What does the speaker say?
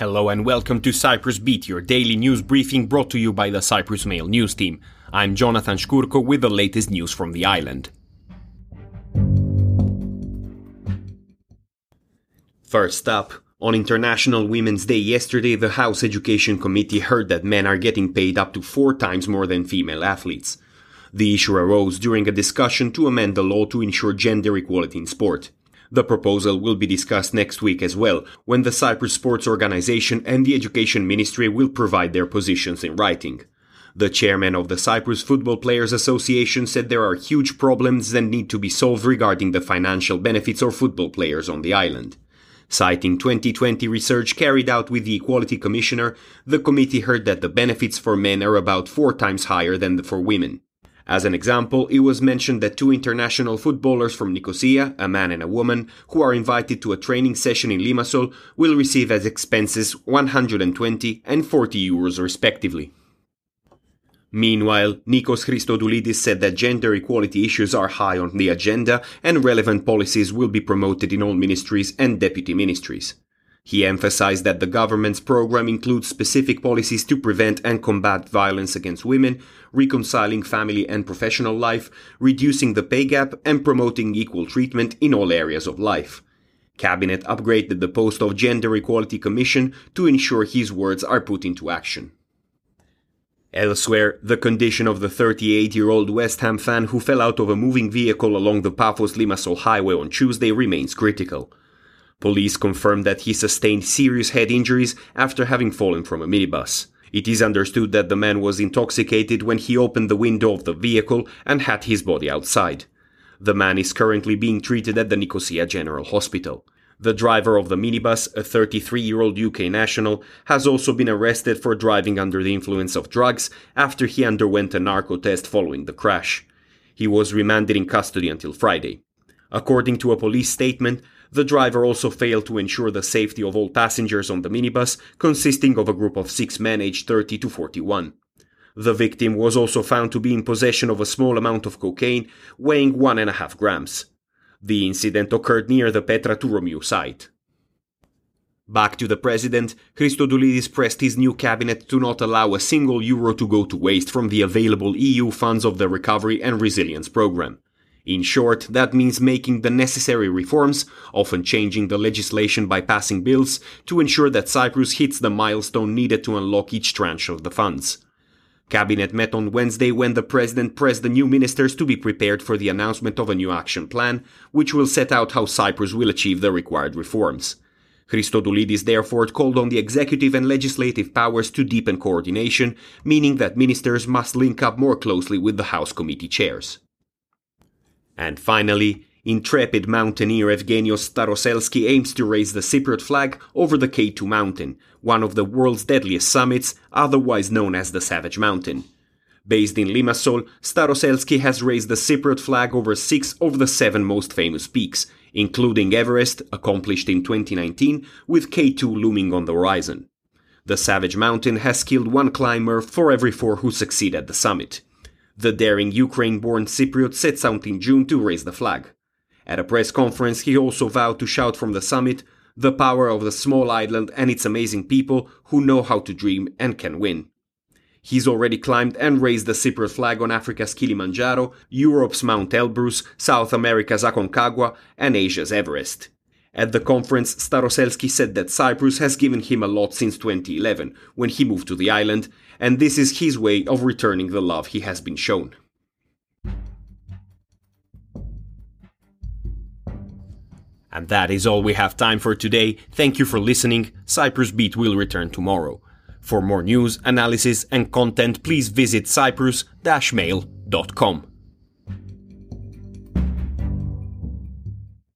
Hello and welcome to Cyprus Beat, your daily news briefing brought to you by the Cyprus Mail news team. I'm Jonathan Shkurko with the latest news from the island. First up, on International Women's Day yesterday, the House Education Committee heard that men are getting paid up to four times more than female athletes. The issue arose during a discussion to amend the law to ensure gender equality in sport. The proposal will be discussed next week as well, when the Cyprus Sports Organization and the Education Ministry will provide their positions in writing. The chairman of the Cyprus Football Players Association said there are huge problems that need to be solved regarding the financial benefits of football players on the island. Citing 2020 research carried out with the Equality Commissioner, the committee heard that the benefits for men are about four times higher than for women. As an example, it was mentioned that two international footballers from Nicosia, a man and a woman, who are invited to a training session in Limassol, will receive as expenses 120 and 40 euros respectively. Meanwhile, Nikos Christodoulides said that gender equality issues are high on the agenda and relevant policies will be promoted in all ministries and deputy ministries. He emphasized that the government's program includes specific policies to prevent and combat violence against women, reconciling family and professional life, reducing the pay gap, and promoting equal treatment in all areas of life. Cabinet upgraded the post of Gender Equality Commission to ensure his words are put into action. Elsewhere, the condition of the 38 year old West Ham fan who fell out of a moving vehicle along the Paphos Limassol highway on Tuesday remains critical. Police confirmed that he sustained serious head injuries after having fallen from a minibus. It is understood that the man was intoxicated when he opened the window of the vehicle and had his body outside. The man is currently being treated at the Nicosia General Hospital. The driver of the minibus, a 33 year old UK national, has also been arrested for driving under the influence of drugs after he underwent a narco test following the crash. He was remanded in custody until Friday. According to a police statement, the driver also failed to ensure the safety of all passengers on the minibus, consisting of a group of six men aged 30 to 41. The victim was also found to be in possession of a small amount of cocaine, weighing one and a half grams. The incident occurred near the Petra tou Romiou site. Back to the president, Christodoulides pressed his new cabinet to not allow a single euro to go to waste from the available EU funds of the Recovery and Resilience Programme. In short, that means making the necessary reforms, often changing the legislation by passing bills, to ensure that Cyprus hits the milestone needed to unlock each tranche of the funds. Cabinet met on Wednesday when the president pressed the new ministers to be prepared for the announcement of a new action plan, which will set out how Cyprus will achieve the required reforms. Christodoulides therefore called on the executive and legislative powers to deepen coordination, meaning that ministers must link up more closely with the House committee chairs. And finally, Intrepid mountaineer Evgenios Staroselskiy aims to raise the Cypriot flag over the K2 mountain, one of the world's deadliest summits, otherwise known as the Savage Mountain. Based in Limassol, Staroselskiy has raised the Cypriot flag over six of the seven most famous peaks, including Everest, accomplished in 2019, with K2 looming on the horizon. The Savage Mountain has killed one climber for every four who succeed at the summit. The daring Ukraine born Cypriot sets out in June to raise the flag. At a press conference, he also vowed to shout from the summit the power of the small island and its amazing people who know how to dream and can win. He's already climbed and raised the Cypriot flag on Africa's Kilimanjaro, Europe's Mount Elbrus, South America's Aconcagua, and Asia's Everest. At the conference, Staroselskiy said that Cyprus has given him a lot since 2011, when he moved to the island, and this is his way of returning the love he has been shown. And that is all we have time for today. Thank you for listening. Cyprus Beat will return tomorrow. For more news, analysis, and content, please visit cyprus-mail.com.